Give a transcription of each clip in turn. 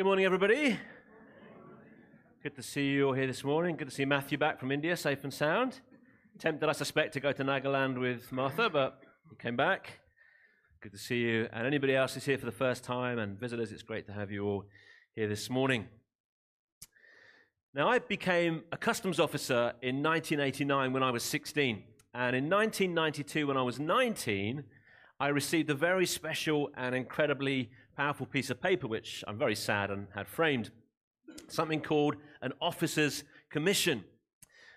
Good morning, everybody. Good to see you all here this morning. Good to see Matthew back from India, safe and sound. Tempted, I suspect, to go to Nagaland with Martha, but he came back. Good to see you. And anybody else who's here for the first time and visitors, it's great to have you all here this morning. Now, I became a customs officer in 1989 when I was 16. And in 1992, when I was 19, I received a very special and incredibly powerful piece of paper, which I'm very sad and had framed. Something called an officer's commission.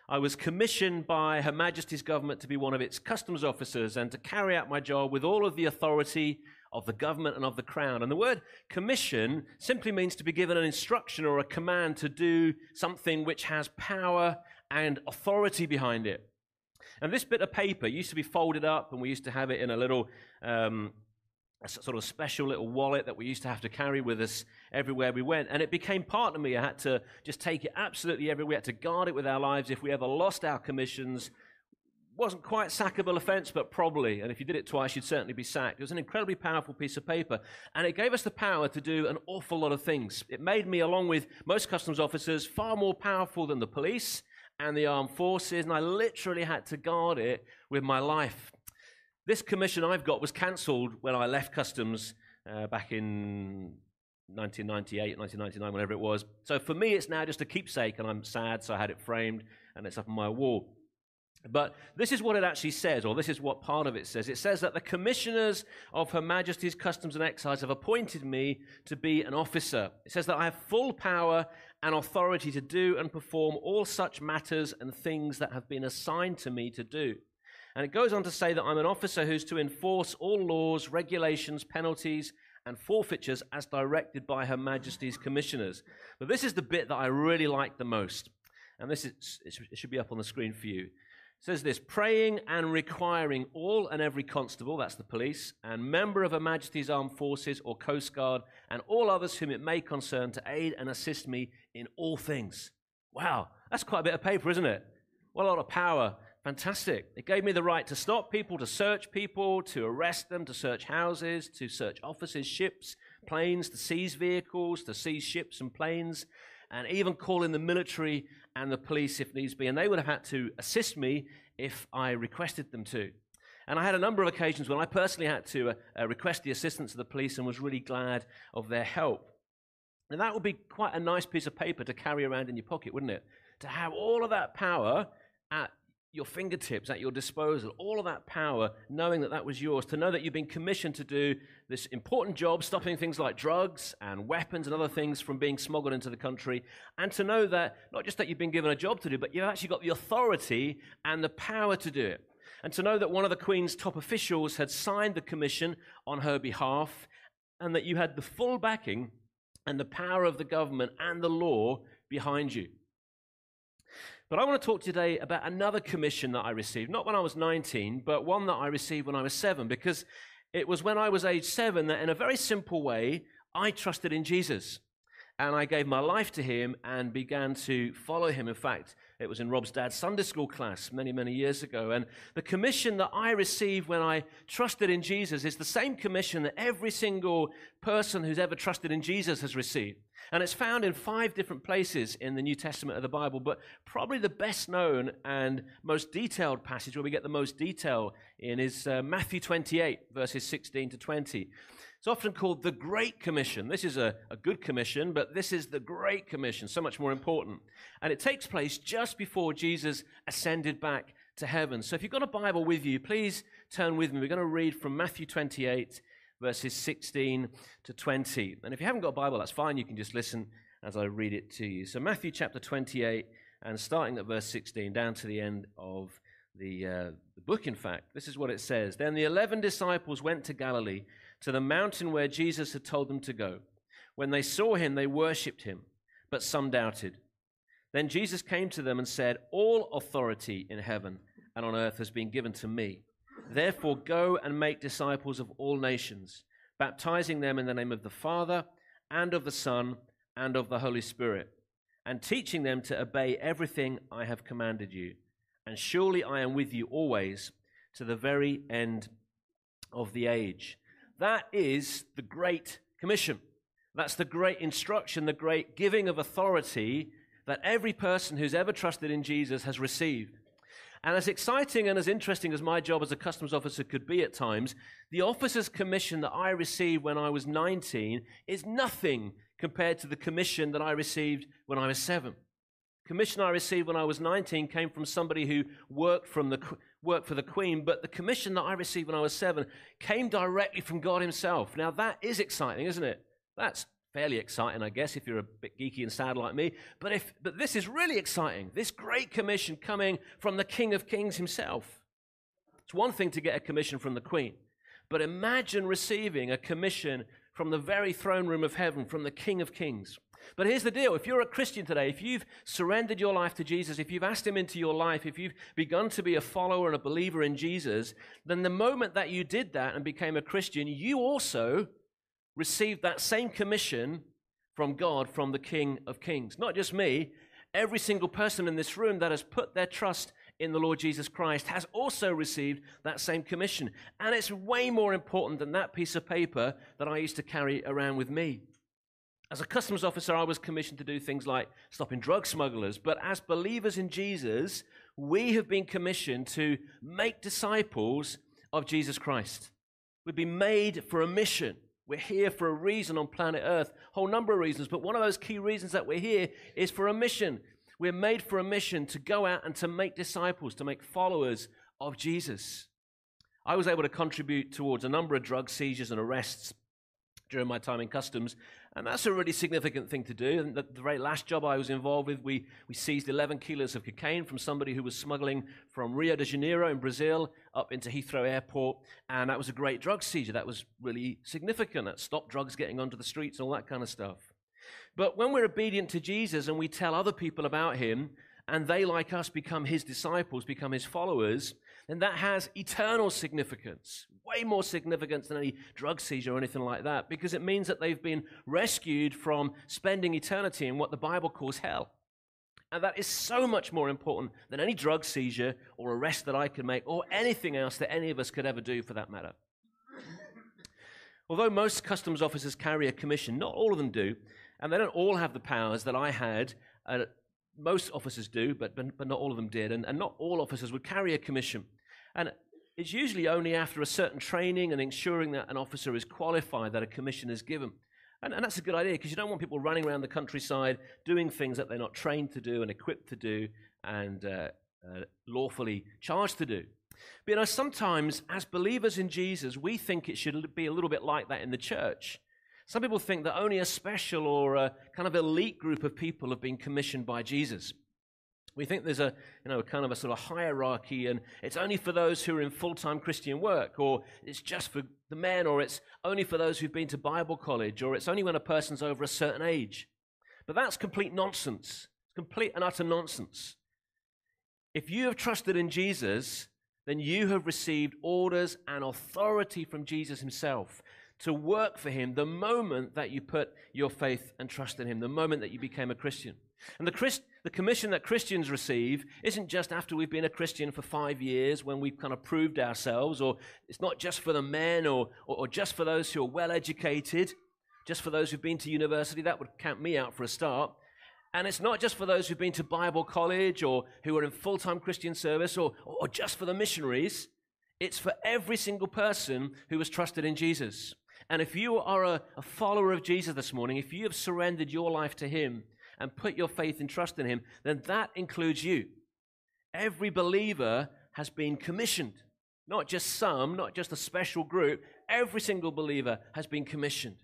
I was commissioned by Her Majesty's government to be one of its customs officers and to carry out my job with all of the authority of the government and of the crown. And the word commission simply means to be given an instruction or a command to do something which has power and authority behind it. And this bit of paper used to be folded up, and we used to have it in a little um, a sort of special little wallet that we used to have to carry with us everywhere we went. And it became part of me. I had to just take it absolutely everywhere. We had to guard it with our lives. If we ever lost our commissions, wasn't quite sackable offense, but probably. And if you did it twice, you'd certainly be sacked. It was an incredibly powerful piece of paper. And it gave us the power to do an awful lot of things. It made me, along with most customs officers, far more powerful than the police and the armed forces. And I literally had to guard it with my life. This commission I've got was cancelled when I left customs uh, back in 1998, 1999, whenever it was. So for me, it's now just a keepsake, and I'm sad, so I had it framed, and it's up on my wall. But this is what it actually says, or this is what part of it says. It says that the commissioners of Her Majesty's Customs and Excise have appointed me to be an officer. It says that I have full power and authority to do and perform all such matters and things that have been assigned to me to do. And it goes on to say that I'm an officer who's to enforce all laws, regulations, penalties, and forfeitures as directed by Her Majesty's commissioners. But this is the bit that I really like the most. And this is, it should be up on the screen for you. It says this praying and requiring all and every constable, that's the police, and member of Her Majesty's Armed Forces or Coast Guard, and all others whom it may concern to aid and assist me in all things. Wow, that's quite a bit of paper, isn't it? What a lot of power Fantastic. It gave me the right to stop people, to search people, to arrest them, to search houses, to search offices, ships, planes, to seize vehicles, to seize ships and planes, and even call in the military and the police if needs be. And they would have had to assist me if I requested them to. And I had a number of occasions when I personally had to uh, uh, request the assistance of the police and was really glad of their help. And that would be quite a nice piece of paper to carry around in your pocket, wouldn't it? To have all of that power at your fingertips at your disposal, all of that power, knowing that that was yours, to know that you've been commissioned to do this important job, stopping things like drugs and weapons and other things from being smuggled into the country, and to know that not just that you've been given a job to do, but you've actually got the authority and the power to do it. And to know that one of the Queen's top officials had signed the commission on her behalf, and that you had the full backing and the power of the government and the law behind you. But I want to talk today about another commission that I received, not when I was 19, but one that I received when I was seven, because it was when I was age seven that, in a very simple way, I trusted in Jesus. And I gave my life to him and began to follow him. In fact, it was in Rob's dad's Sunday school class many, many years ago. And the commission that I received when I trusted in Jesus is the same commission that every single person who's ever trusted in Jesus has received. And it's found in five different places in the New Testament of the Bible, but probably the best known and most detailed passage where we get the most detail in is uh, Matthew 28, verses 16 to 20. It's often called the Great Commission. This is a, a good commission, but this is the Great Commission, so much more important. And it takes place just before Jesus ascended back to heaven. So if you've got a Bible with you, please turn with me. We're going to read from Matthew 28 verses 16 to 20. And if you haven't got a Bible, that's fine. You can just listen as I read it to you. So, Matthew chapter 28, and starting at verse 16 down to the end of the, uh, the book, in fact, this is what it says Then the eleven disciples went to Galilee, to the mountain where Jesus had told them to go. When they saw him, they worshipped him, but some doubted. Then Jesus came to them and said, All authority in heaven and on earth has been given to me. Therefore, go and make disciples of all nations, baptizing them in the name of the Father, and of the Son, and of the Holy Spirit, and teaching them to obey everything I have commanded you. And surely I am with you always to the very end of the age. That is the Great Commission. That's the great instruction, the great giving of authority that every person who's ever trusted in Jesus has received. And as exciting and as interesting as my job as a customs officer could be at times, the officer's commission that I received when I was 19 is nothing compared to the commission that I received when I was seven. Commission I received when I was 19 came from somebody who worked, from the, worked for the Queen, but the commission that I received when I was seven came directly from God Himself. Now, that is exciting, isn't it? That's fairly exciting, I guess, if you're a bit geeky and sad like me. But, if, but this is really exciting. This great commission coming from the King of Kings himself. It's one thing to get a commission from the Queen, but imagine receiving a commission from the very throne room of heaven, from the King of Kings. But here's the deal if you're a Christian today, if you've surrendered your life to Jesus, if you've asked Him into your life, if you've begun to be a follower and a believer in Jesus, then the moment that you did that and became a Christian, you also received that same commission from God, from the King of Kings. Not just me, every single person in this room that has put their trust in the Lord Jesus Christ has also received that same commission. And it's way more important than that piece of paper that I used to carry around with me. As a customs officer, I was commissioned to do things like stopping drug smugglers. But as believers in Jesus, we have been commissioned to make disciples of Jesus Christ. We've been made for a mission. We're here for a reason on planet Earth, a whole number of reasons, but one of those key reasons that we're here is for a mission. We're made for a mission to go out and to make disciples, to make followers of Jesus. I was able to contribute towards a number of drug seizures and arrests during my time in customs, and that's a really significant thing to do. And the, the, very last job I was involved with, we, we seized 11 kilos of cocaine from somebody who was smuggling from Rio de Janeiro in Brazil up into Heathrow Airport. And that was a great drug seizure. That was really significant. That stopped drugs getting onto the streets and all that kind of stuff. But when we're obedient to Jesus and we tell other people about him, and they, like us, become his disciples, become his followers, then that has eternal significance, way more significance than any drug seizure or anything like that, because it means that they've been rescued from spending eternity in what the Bible calls hell. And that is so much more important than any drug seizure or arrest that I could make, or anything else that any of us could ever do for that matter. Although most customs officers carry a commission, not all of them do, and they don't all have the powers that I had. Uh, most officers do, but, but, not all of them did, and, and not all officers would carry a commission. And it's usually only after a certain training and ensuring that an officer is qualified that a commission is given. And, and that's a good idea because you don't want people running around the countryside doing things that they're not trained to do and equipped to do and uh, uh, lawfully charged to do. But you know, sometimes as believers in Jesus, we think it should be a little bit like that in the church. Some people think that only a special or a kind of elite group of people have been commissioned by Jesus. We think there's a, you know, kind of a sort of hierarchy, and it's only for those who are in full time Christian work, or it's just for the men, or it's only for those who've been to Bible college, or it's only when a person's over a certain age. But that's complete nonsense. It's complete and utter nonsense. If you have trusted in Jesus, then you have received orders and authority from Jesus himself to work for him the moment that you put your faith and trust in him, the moment that you became a Christian. And the, Christ, the commission that Christians receive isn't just after we've been a Christian for five years when we've kind of proved ourselves, or it's not just for the men or, or, or just for those who are well educated, just for those who've been to university. That would count me out for a start. And it's not just for those who've been to Bible college or who are in full time Christian service or, or just for the missionaries. It's for every single person who has trusted in Jesus. And if you are a, a follower of Jesus this morning, if you have surrendered your life to Him, and put your faith and trust in Him, then that includes you. Every believer has been commissioned. Not just some, not just a special group. Every single believer has been commissioned.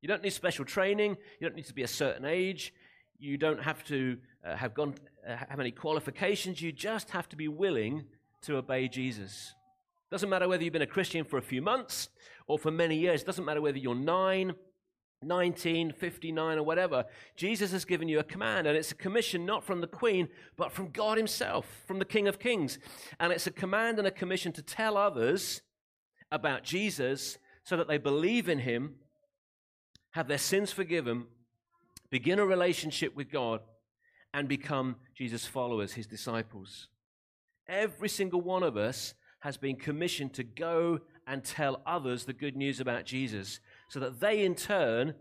You don't need special training. You don't need to be a certain age. You don't have to uh, have, gone, uh, have any qualifications. You just have to be willing to obey Jesus. Doesn't matter whether you've been a Christian for a few months or for many years. It doesn't matter whether you're nine 19, 59, or whatever, Jesus has given you a command, and it's a commission not from the Queen, but from God Himself, from the King of Kings. And it's a command and a commission to tell others about Jesus so that they believe in Him, have their sins forgiven, begin a relationship with God, and become Jesus' followers, His disciples. Every single one of us has been commissioned to go and tell others the good news about Jesus so that they in turn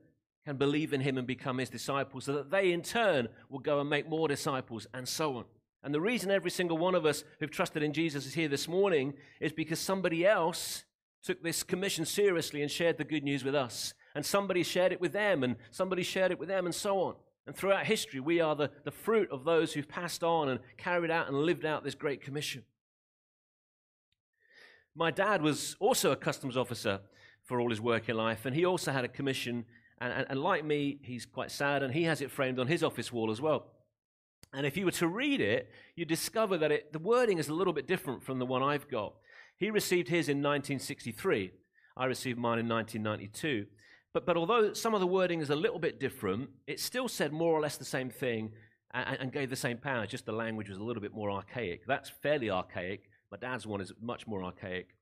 can believe in him and become his disciples, so that they in turn will go and make more disciples, and so on. And the reason every single one of us who've trusted in Jesus is here this morning is because somebody else took this commission seriously and shared the good news with us. And somebody shared it with them, and somebody shared it with them, and so on. And throughout history, we are the, the fruit of those who've passed on and carried out and lived out this great commission. My dad was also a customs officer for all his working life, and he also had a commission. And, and, and like me, he's quite sad, and he has it framed on his office wall as well. And if you were to read it, you'd discover that it, the wording is a little bit different from the one I've got. He received his in 1963. I received mine in 1992. But, but although some of the wording is a little bit different, it still said more or less the same thing and, and gave the same power, just the language was a little bit more archaic. That's fairly archaic. My dad's one is much more archaic.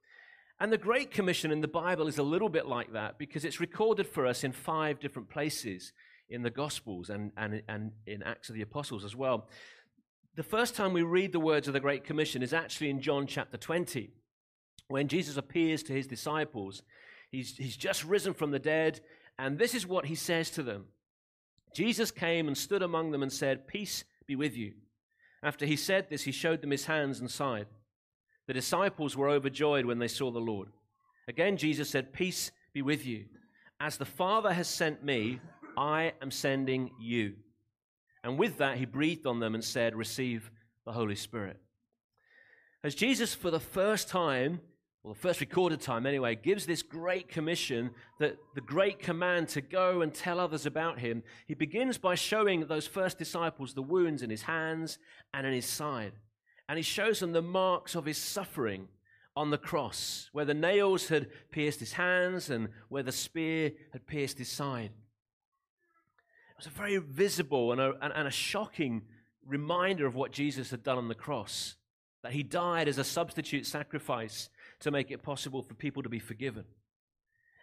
And the Great Commission in the Bible is a little bit like that because it's recorded for us in five different places in the Gospels and, and, and in Acts of the Apostles as well. The first time we read the words of the Great Commission is actually in John chapter 20, when Jesus appears to his disciples. He's, he's just risen from the dead, and this is what he says to them Jesus came and stood among them and said, Peace be with you. After he said this, he showed them his hands and side. The disciples were overjoyed when they saw the Lord. Again, Jesus said, Peace be with you. As the Father has sent me, I am sending you. And with that, he breathed on them and said, Receive the Holy Spirit. As Jesus, for the first time, well, the first recorded time anyway, gives this great commission, that the great command to go and tell others about him, he begins by showing those first disciples the wounds in his hands and in his side. And he shows them the marks of his suffering on the cross, where the nails had pierced his hands and where the spear had pierced his side It was a very visible and a, and, a shocking reminder of what Jesus had done on the cross. That he died as a substitute sacrifice to make it possible for people to be forgiven.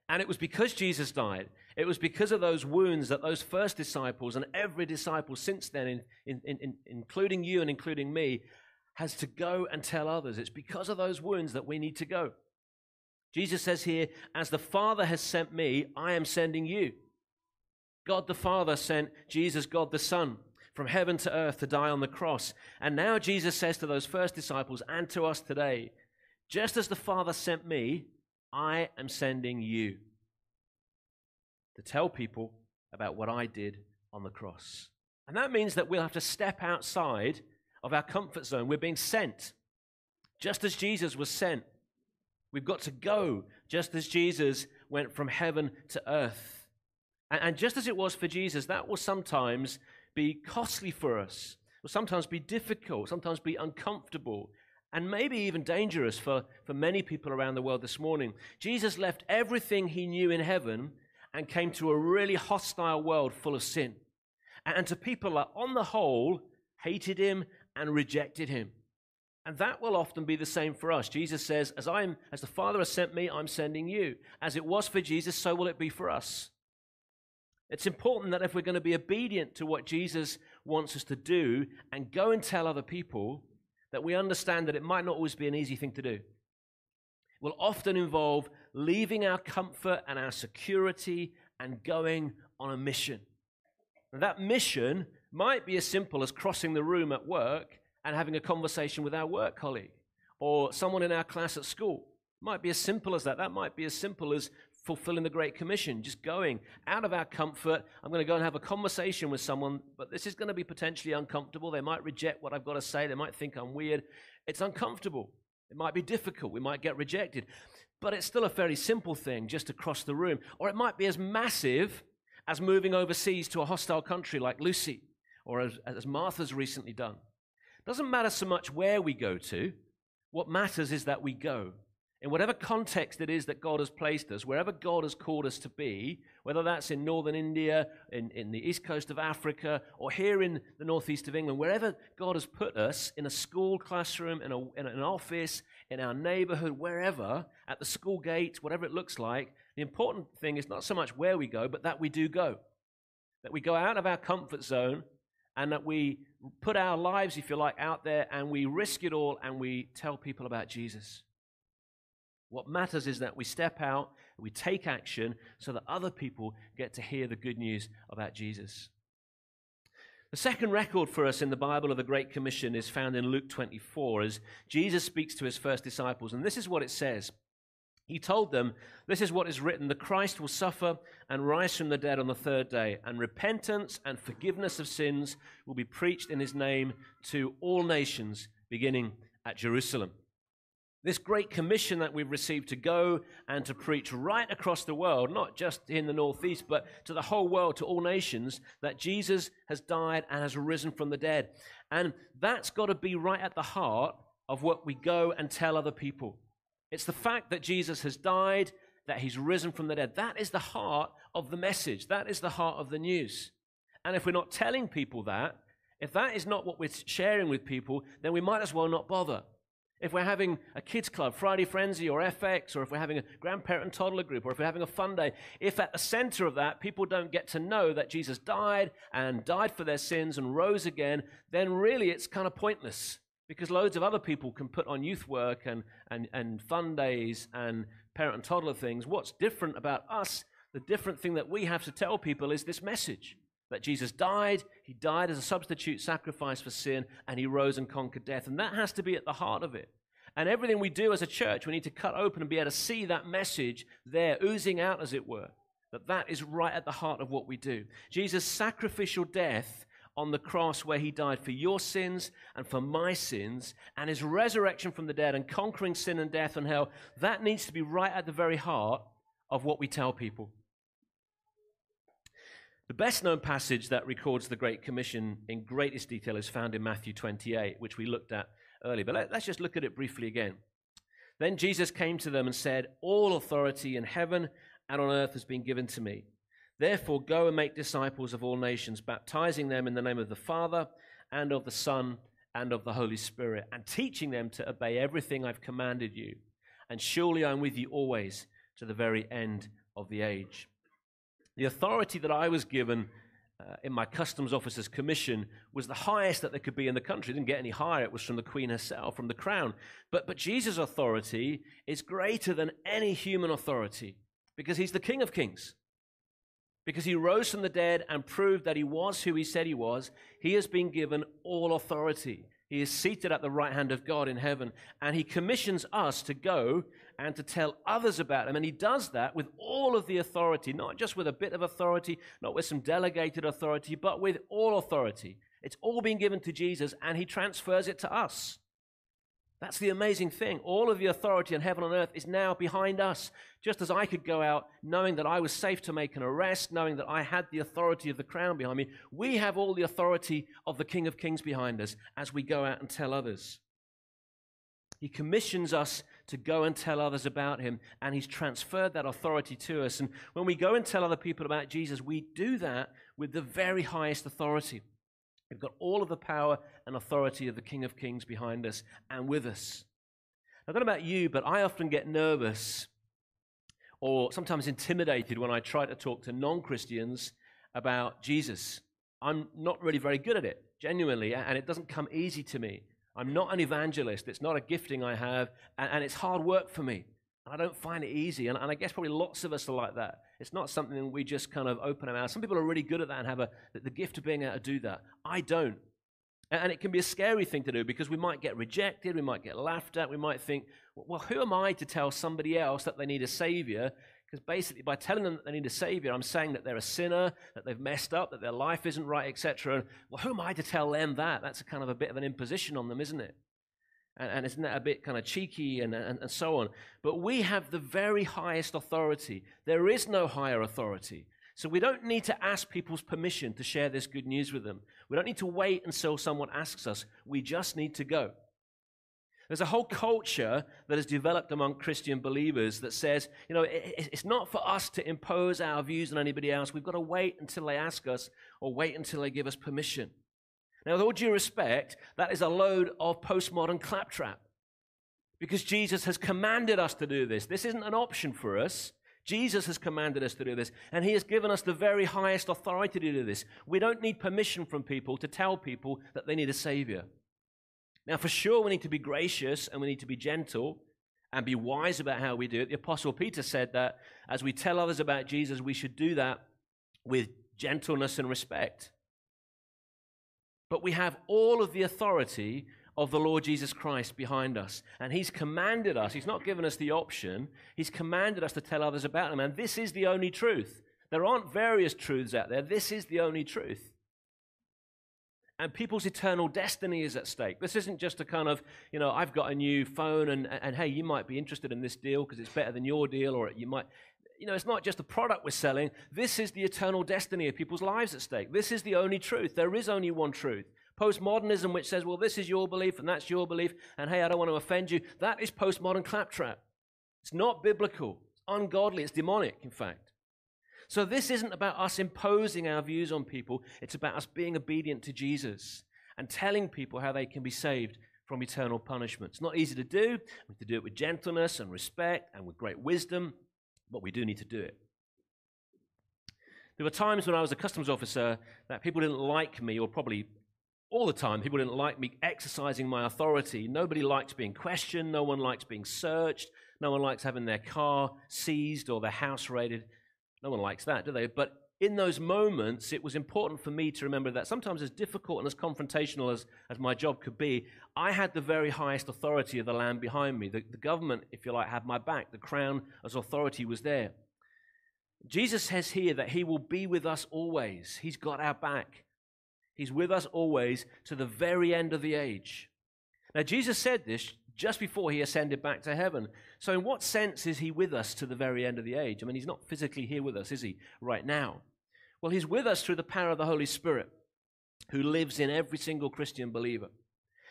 And it was because Jesus died, it was because of those wounds that those first disciples and every disciple since then, in, in, in, including you and including me, has to go and tell others. It's because of those wounds that we need to go. Jesus says here, As the Father has sent me, I am sending you. God the Father sent Jesus, God the Son, from heaven to earth to die on the cross. And now Jesus says to those first disciples and to us today, just as the Father sent me, I am sending you to tell people about what I did on the cross. And that means that we'll have to step outside of our comfort zone. We're being sent, just as Jesus was sent. We've got to go, just as Jesus went from heaven to earth. And, and just as it was for Jesus, that will sometimes be costly for us, will sometimes be difficult, sometimes be uncomfortable, and maybe even dangerous for, for many people around the world this morning. Jesus left everything he knew in heaven and came to a really hostile world full of sin. And, and to people that, on the whole, hated him and rejected him. And that will often be the same for us. Jesus says, as I'm as the Father has sent me, I'm sending you. As it was for Jesus, so will it be for us. It's important that if we're going to be obedient to what Jesus wants us to do and go and tell other people, that we understand that it might not always be an easy thing to do. It will often involve leaving our comfort and our security and going on a mission. And that mission might be as simple as crossing the room at work and having a conversation with our work colleague or someone in our class at school. Might be as simple as that. That might be as simple as fulfilling the Great Commission, just going out of our comfort. I'm going to go and have a conversation with someone, but this is going to be potentially uncomfortable. They might reject what I've got to say, they might think I'm weird. It's uncomfortable. It might be difficult. We might get rejected. But it's still a very simple thing just to cross the room. Or it might be as massive as moving overseas to a hostile country like Lucy or as, as Martha's recently done. It doesn't matter so much where we go to. What matters is that we go in whatever context it is that God has placed us, wherever God has called us to be, whether that's in northern India, in, in the east coast of Africa, or here in the northeast of England, wherever God has put us, in a school classroom, in, a, in an office, in our neighborhood, wherever, at the school gate, whatever it looks like, the important thing is not so much where we go, but that we do go. That we go out of our comfort zone and that we put our lives, if you like, out there and we risk it all and we tell people about Jesus. What matters is that we step out, we take action so that other people get to hear the good news about Jesus. The second record for us in the Bible of the Great Commission is found in Luke 24 as Jesus speaks to his first disciples. And this is what it says He told them, This is what is written the Christ will suffer and rise from the dead on the third day, and repentance and forgiveness of sins will be preached in his name to all nations, beginning at Jerusalem. This great commission that we've received to go and to preach right across the world, not just in the Northeast, but to the whole world, to all nations, that Jesus has died and has risen from the dead. And that's got to be right at the heart of what we go and tell other people. It's the fact that Jesus has died, that he's risen from the dead. That is the heart of the message. That is the heart of the news. And if we're not telling people that, if that is not what we're sharing with people, then we might as well not bother. If we're having a kids club, Friday Frenzy or FX, or if we're having a grandparent and toddler group, or if we're having a fun day, if at the center of that people don't get to know that Jesus died and died for their sins and rose again, then really it's kind of pointless because loads of other people can put on youth work and, and, and fun days and parent and toddler things. What's different about us, the different thing that we have to tell people is this message that Jesus died, he died as a substitute sacrifice for sin, and he rose and conquered death. And that has to be at the heart of it. And everything we do as a church, we need to cut open and be able to see that message there, oozing out, as it were. That that is right at the heart of what we do. Jesus' sacrificial death on the cross, where he died for your sins and for my sins, and his resurrection from the dead and conquering sin and death and hell, that needs to be right at the very heart of what we tell people. The best known passage that records the Great Commission in greatest detail is found in Matthew 28, which we looked at earlier. But let, us just look at it briefly again. Then Jesus came to them and said, All authority in heaven and on earth has been given to me. Therefore, go and make disciples of all nations, baptizing them in the name of the Father and of the Son and of the Holy Spirit, and teaching them to obey everything I've commanded you. And surely I'm with you always to the very end of the age. The authority that I was given uh, in my customs officer's commission was the highest that there could be in the country. It didn't get any higher. It was from the queen herself, from the crown. But, but Jesus' authority is greater than any human authority because he's the king of kings. Because he rose from the dead and proved that he was who he said he was, he has been given all authority. He is seated at the right hand of God in heaven, and he commissions us to go and to tell others about him. And he does that with all of the authority, not just with a bit of authority, not with some delegated authority, but with all authority. It's all been given to Jesus, and he transfers it to us. That's the amazing thing. All of the authority in heaven and earth is now behind us. Just as I could go out knowing that I was safe to make an arrest, knowing that I had the authority of the crown behind me, we have all the authority of the King of Kings behind us as we go out and tell others. He commissions us to go and tell others about him, and he's transferred that authority to us. And when we go and tell other people about Jesus, we do that with the very highest authority. We've got all of the power and authority of the King of Kings behind us and with us. I don't know about you, but I often get nervous or sometimes intimidated when I try to talk to non Christians about Jesus. I'm not really very good at it, genuinely, and it doesn't come easy to me. I'm not an evangelist. It's not a gifting I have, and, it's hard work for me. And I don't find it easy. And, and I guess probably lots of us are like that. It's not something we just kind of open our mouth. Some people are really good at that and have a, the gift of being able to do that. I don't. And it can be a scary thing to do because we might get rejected, we might get laughed at, we might think, well, who am I to tell somebody else that they need a savior? Because basically, by telling them that they need a savior, I'm saying that they're a sinner, that they've messed up, that their life isn't right, etc. Well, who am I to tell them that? That's a kind of a bit of an imposition on them, isn't it? And, and isn't that a bit kind of cheeky and, and, and so on? But we have the very highest authority. There is no higher authority. So we don't need to ask people's permission to share this good news with them. We don't need to wait until someone asks us. We just need to go. There's a whole culture that has developed among Christian believers that says, you know, it's not for us to impose our views on anybody else. We've got to wait until they ask us or wait until they give us permission. Now, with all due respect, that is a load of postmodern claptrap because Jesus has commanded us to do this. This isn't an option for us. Jesus has commanded us to do this, and He has given us the very highest authority to do this. We don't need permission from people to tell people that they need a Savior. Now, for sure, we need to be gracious and we need to be gentle, and be wise about how we do it. The Apostle Peter said that as we tell others about Jesus, we should do that with gentleness and respect. But we have all of the authority of the Lord Jesus Christ behind us. And He's commanded us, He's not given us the option, He's commanded us to tell others about Him. And this is the only truth. There aren't various truths out there, this is the only truth and people's eternal destiny is at stake. This isn't just a kind of, you know, I've got a new phone and, and hey, you might be interested in this deal because it's better than your deal, or you might, you know, it's not just a product we're selling. This is the eternal destiny of people's lives at stake. This is the only truth. There is only one truth. Postmodernism, which says, well, this is your belief and that's your belief, and hey, I don't want to offend you, that is postmodern claptrap. It's not biblical, it's ungodly, it's demonic, in fact. So this isn't about us imposing our views on people, it's about us being obedient to Jesus and telling people how they can be saved from eternal punishment. It's not easy to do. We have to do it with gentleness and respect and with great wisdom, but we do need to do it. There were times when I was a customs officer that people didn't like me, or probably all the time, people didn't like me exercising my authority. Nobody likes being questioned. No one likes being searched. No one likes having their car seized or their house raided. No one likes that, do they? But in those moments, it was important for me to remember that sometimes, as difficult and as confrontational as, as my job could be, I had the very highest authority of the land behind me. The, the government, if you like, had my back. The crown as authority was there. Jesus says here that he will be with us always. He's got our back. He's with us always to the very end of the age. Now, Jesus said this just before he ascended back to heaven. So, in what sense is he with us to the very end of the age? I mean, he's not physically here with us, is he, right now? Well, he's with us through the power of the Holy Spirit, who lives in every single Christian believer.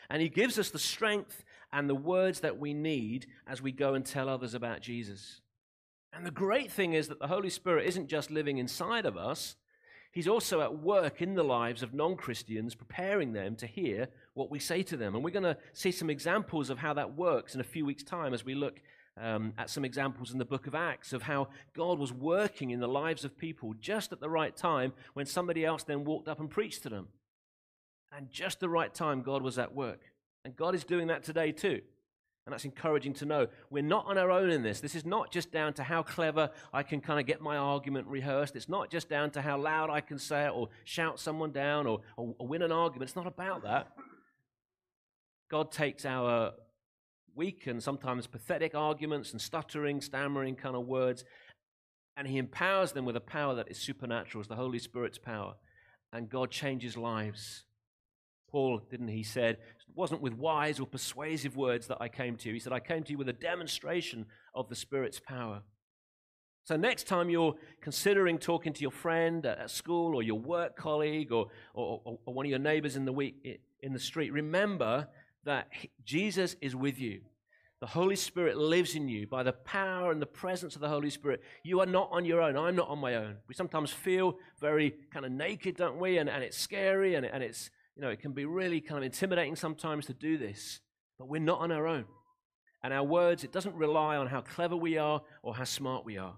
And he gives us the strength and the words that we need as we go and tell others about Jesus. And the great thing is that the Holy Spirit isn't just living inside of us, He's also at work in the lives of non Christians, preparing them to hear what we say to them. And we're going to see some examples of how that works in a few weeks' time as we look um, at some examples in the book of Acts of how God was working in the lives of people just at the right time when somebody else then walked up and preached to them. And just the right time, God was at work. And God is doing that today too. And that's encouraging to know. We're not on our own in this. This is not just down to how clever I can kind of get my argument rehearsed. It's not just down to how loud I can say it or shout someone down or, or, or win an argument. It's not about that. God takes our weak and sometimes pathetic arguments and stuttering, stammering kind of words, and He empowers them with a power that is supernatural, as the Holy Spirit's power. And God changes lives. Paul, didn't he, said, it wasn't with wise or persuasive words that I came to you. He said, I came to you with a demonstration of the Spirit's power. So, next time you're considering talking to your friend at school or your work colleague or, or, or one of your neighbors in the, week, in the street, remember that Jesus is with you. The Holy Spirit lives in you by the power and the presence of the Holy Spirit. You are not on your own. I'm not on my own. We sometimes feel very kind of naked, don't we? And, and it's scary and, and it's you know, it can be really kind of intimidating sometimes to do this, but we're not on our own. And our words, it doesn't rely on how clever we are or how smart we are.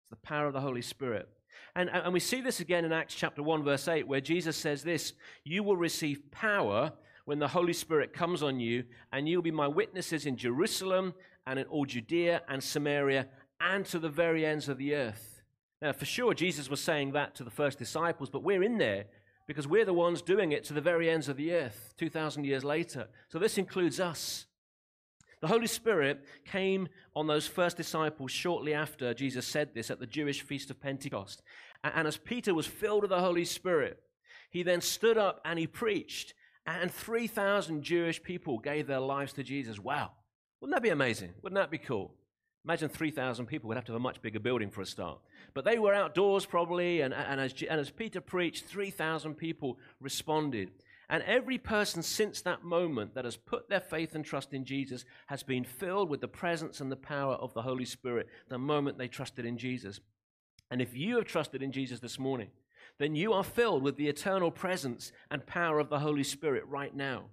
It's the power of the Holy Spirit. And, and we see this again in Acts chapter 1, verse 8, where Jesus says this You will receive power when the Holy Spirit comes on you, and you'll be my witnesses in Jerusalem and in all Judea and Samaria and to the very ends of the earth. Now, for sure, Jesus was saying that to the first disciples, but we're in there because we're the ones doing it to the very ends of the earth 2,000 years later. So this includes us. The Holy Spirit came on those first disciples shortly after Jesus said this at the Jewish feast of Pentecost. And as Peter was filled with the Holy Spirit, he then stood up and he preached, and 3,000 Jewish people gave their lives to Jesus. Wow. Wouldn't that be amazing? Wouldn't that be cool? Imagine 3,000 people would have to have a much bigger building for a start. But they were outdoors probably, and, and, as, and as Peter preached, 3,000 people responded. And every person since that moment that has put their faith and trust in Jesus has been filled with the presence and the power of the Holy Spirit the moment they trusted in Jesus. And if you have trusted in Jesus this morning, then you are filled with the eternal presence and power of the Holy Spirit right now.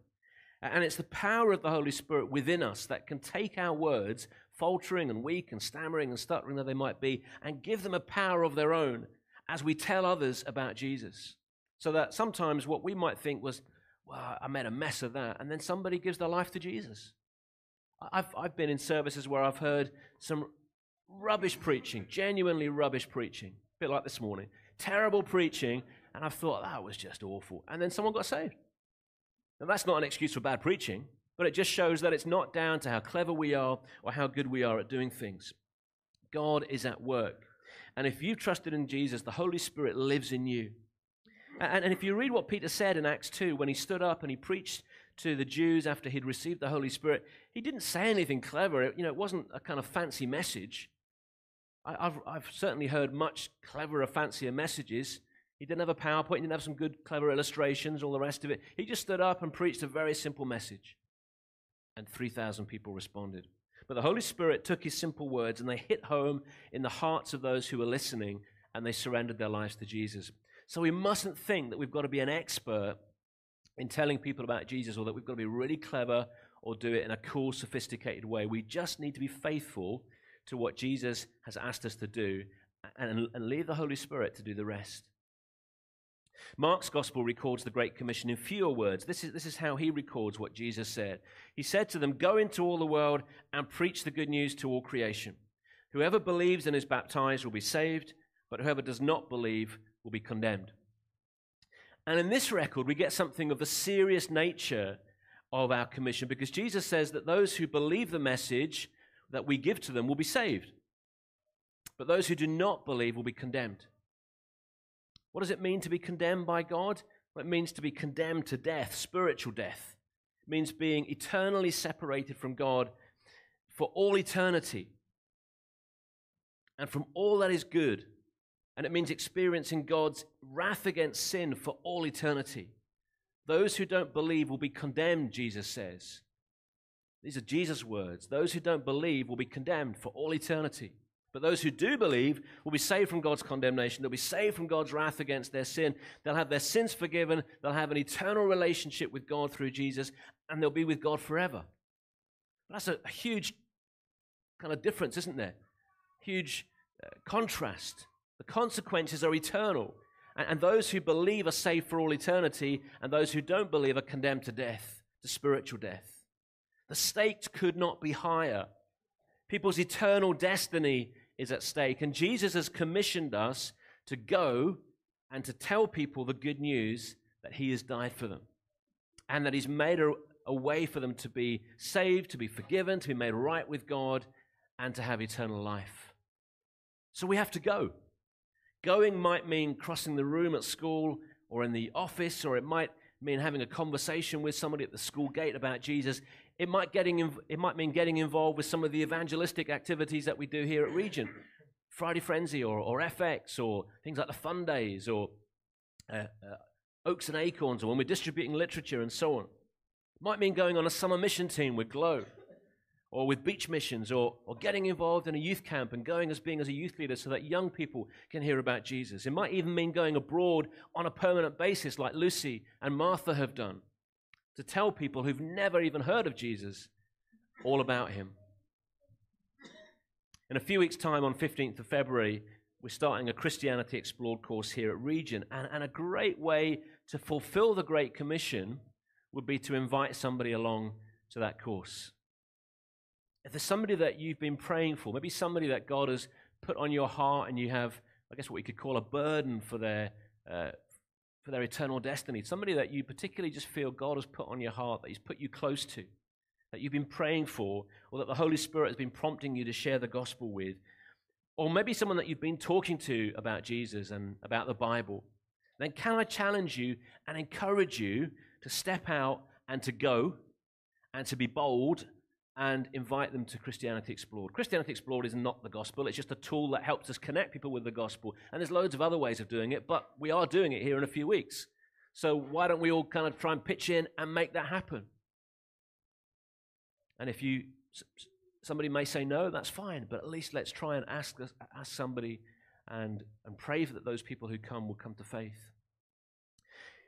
And it's the power of the Holy Spirit within us that can take our words, faltering and weak and stammering and stuttering though they might be, and give them a power of their own as we tell others about Jesus. So that sometimes what we might think was, well, I made a mess of that, and then somebody gives their life to Jesus. I've, I've been in services where I've heard some rubbish preaching, genuinely rubbish preaching, a bit like this morning. Terrible preaching, and I've thought that was just awful. And then someone got saved. Now, that's not an excuse for bad preaching, but it just shows that it's not down to how clever we are or how good we are at doing things. God is at work. And if you've trusted in Jesus, the Holy Spirit lives in you. And, and if you read what Peter said in Acts 2, when he stood up and he preached to the Jews after he'd received the Holy Spirit, he didn't say anything clever. It, you know, it wasn't a kind of fancy message. I, have I've certainly heard much cleverer, fancier messages. He didn't have a PowerPoint, he didn't have some good, clever illustrations, all the rest of it. He just stood up and preached a very simple message. And 3,000 people responded. But the Holy Spirit took his simple words and they hit home in the hearts of those who were listening and they surrendered their lives to Jesus. So we mustn't think that we've got to be an expert in telling people about Jesus or that we've got to be really clever or do it in a cool, sophisticated way. We just need to be faithful to what Jesus has asked us to do and, and leave the Holy Spirit to do the rest. Mark's gospel records the Great Commission in fewer words. This is, this is how he records what Jesus said. He said to them, Go into all the world and preach the good news to all creation. Whoever believes and is baptized will be saved, but whoever does not believe will be condemned. And in this record, we get something of the serious nature of our commission because Jesus says that those who believe the message that we give to them will be saved, but those who do not believe will be condemned. What does it mean to be condemned by God? Well, it means to be condemned to death, spiritual death. It means being eternally separated from God for all eternity and from all that is good. And it means experiencing God's wrath against sin for all eternity. Those who don't believe will be condemned, Jesus says. These are Jesus' words. Those who don't believe will be condemned for all eternity. But those who do believe will be saved from God's condemnation. They'll be saved from God's wrath against their sin. They'll have their sins forgiven. They'll have an eternal relationship with God through Jesus, and they'll be with God forever. That's a, huge kind of difference, isn't there? Huge uh, contrast. The consequences are eternal. And, and those who believe are saved for all eternity, and those who don't believe are condemned to death, to spiritual death. The stakes could not be higher. People's eternal destiny is at stake. And Jesus has commissioned us to go and to tell people the good news that He has died for them and that He's made a, a way for them to be saved, to be forgiven, to be made right with God, and to have eternal life. So we have to go. Going might mean crossing the room at school or in the office, or it might mean having a conversation with somebody at the school gate about Jesus. It might, getting, it might mean getting involved with some of the evangelistic activities that we do here at Regent. Friday Frenzy or, or FX or things like the Fun Days or uh, uh, Oaks and Acorns or when we're distributing literature and so on. It might mean going on a summer mission team with Glow or with beach missions or, or getting involved in a youth camp and going as being as a youth leader so that young people can hear about Jesus. It might even mean going abroad on a permanent basis like Lucy and Martha have done to tell people who've never even heard of Jesus all about him. In a few weeks' time, on 15th of February, we're starting a Christianity Explored course here at Regent. And, and a great way to fulfill the Great Commission would be to invite somebody along to that course. If there's somebody that you've been praying for, maybe somebody that God has put on your heart and you have, I guess, what we could call a burden for their, uh, for their eternal destiny. Somebody that you particularly just feel God has put on your heart, that He's put you close to, that you've been praying for, or that the Holy Spirit has been prompting you to share the gospel with. Or maybe someone that you've been talking to about Jesus and about the Bible. Then can I challenge you and encourage you to step out and to go and to be bold and invite them to Christianity Explored. Christianity Explored is not the gospel, it's just a tool that helps us connect people with the gospel. And there's loads of other ways of doing it, but we are doing it here in a few weeks. So why don't we all kind of try and pitch in and make that happen? And if you somebody may say no, that's fine, but at least let's try and ask ask somebody and and pray that those people who come will come to faith.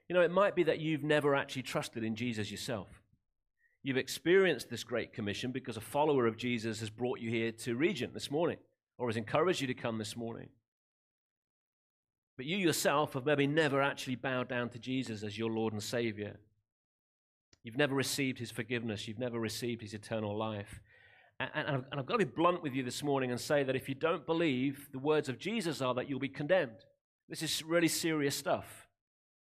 You know, it might be that you've never actually trusted in Jesus yourself. You've experienced this great commission because a follower of Jesus has brought you here to Regent this morning or has encouraged you to come this morning. But you yourself have maybe never actually bowed down to Jesus as your Lord and Savior. You've never received his forgiveness. You've never received his eternal life. And, I've got to be blunt with you this morning and say that if you don't believe, the words of Jesus are that you'll be condemned. This is really serious stuff.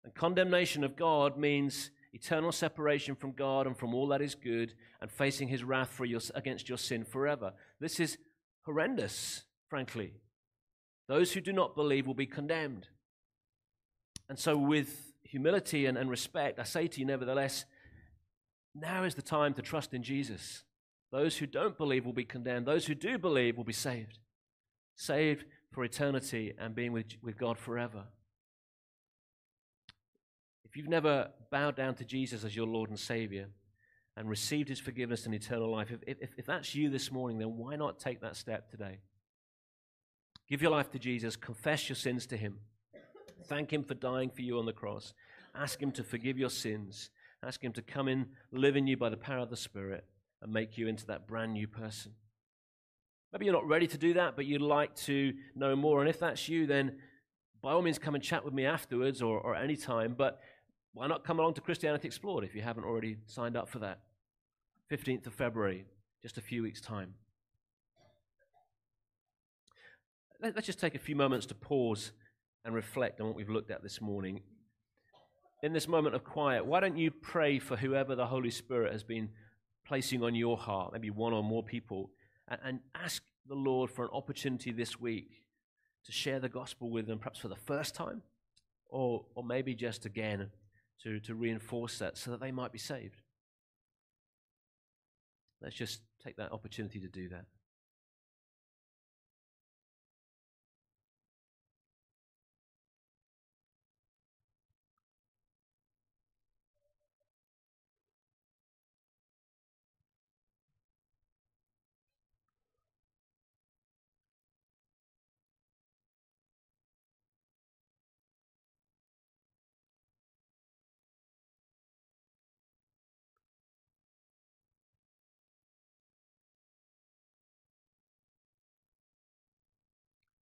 And condemnation of God means eternal separation from God and from all that is good and facing his wrath for your, against your sin forever. This is horrendous, frankly. Those who do not believe will be condemned. And so, with humility and, and respect, I say to you, nevertheless, now is the time to trust in Jesus. Those who don't believe will be condemned. Those who do believe will be saved. Saved for eternity and being with, with God forever. You've never bowed down to Jesus as your Lord and Savior and received his forgiveness and eternal life, if, if, if that's you this morning, then why not take that step today? Give your life to Jesus, confess your sins to him, thank him for dying for you on the cross, ask him to forgive your sins, ask him to come in, live in you by the power of the Spirit, and make you into that brand new person. Maybe you're not ready to do that, but you'd like to know more. And if that's you, then by all means come and chat with me afterwards or, or any time. But why not come along to Christianity Explored if you haven't already signed up for that? 15th of February, just a few weeks' time. Let's just take a few moments to pause and reflect on what we've looked at this morning. In this moment of quiet, why don't you pray for whoever the Holy Spirit has been placing on your heart, maybe one or more people, and, and ask the Lord for an opportunity this week to share the gospel with them, perhaps for the first time, or, or maybe just again to, to reinforce that so that they might be saved. Let's just take that opportunity to do that.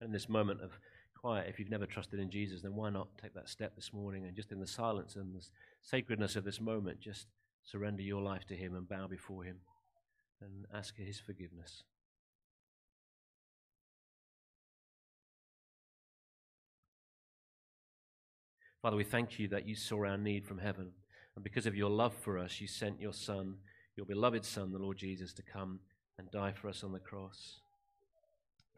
In this moment of quiet, if you've never trusted in Jesus, then why not take that step this morning and just in the silence and the sacredness of this moment, just surrender your life to Him and bow before Him and ask His forgiveness. Father, we thank you that you saw our need from heaven. And because of your love for us, you sent your Son, your beloved Son, the Lord Jesus, to come and die for us on the cross.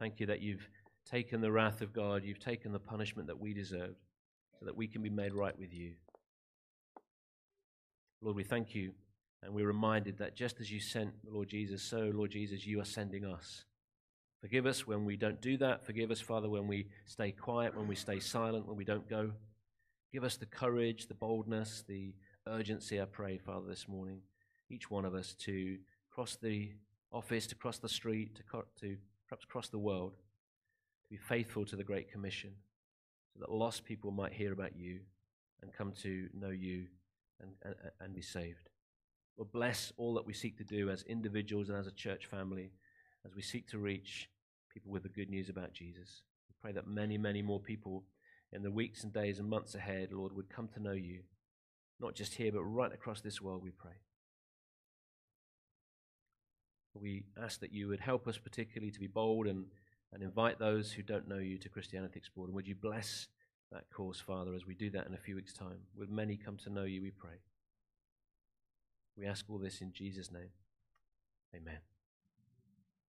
Thank you that you've taken the wrath of God, you've taken the punishment that we deserved, so that we can be made right with you. Lord, we thank you, and we're reminded that just as you sent the Lord Jesus, so, Lord Jesus, you are sending us. Forgive us when we don't do that. Forgive us, Father, when we stay quiet, when we stay silent, when we don't go. Give us the courage, the boldness, the urgency, I pray, Father, this morning, each one of us to cross the office, to cross the street, to, co- to perhaps cross the world be faithful to the Great Commission so that lost people might hear about you and come to know you and, and, and be saved. Lord, bless all that we seek to do as individuals and as a church family as we seek to reach people with the good news about Jesus. We pray that many, many more people in the weeks and days and months ahead, Lord, would come to know you, not just here, but right across this world, we pray. We ask that you would help us particularly to be bold and and invite those who don't know you to Christianity Explored. And would you bless that course, Father, as we do that in a few weeks' time? Would many come to know you, we pray. We ask all this in Jesus' name. Amen.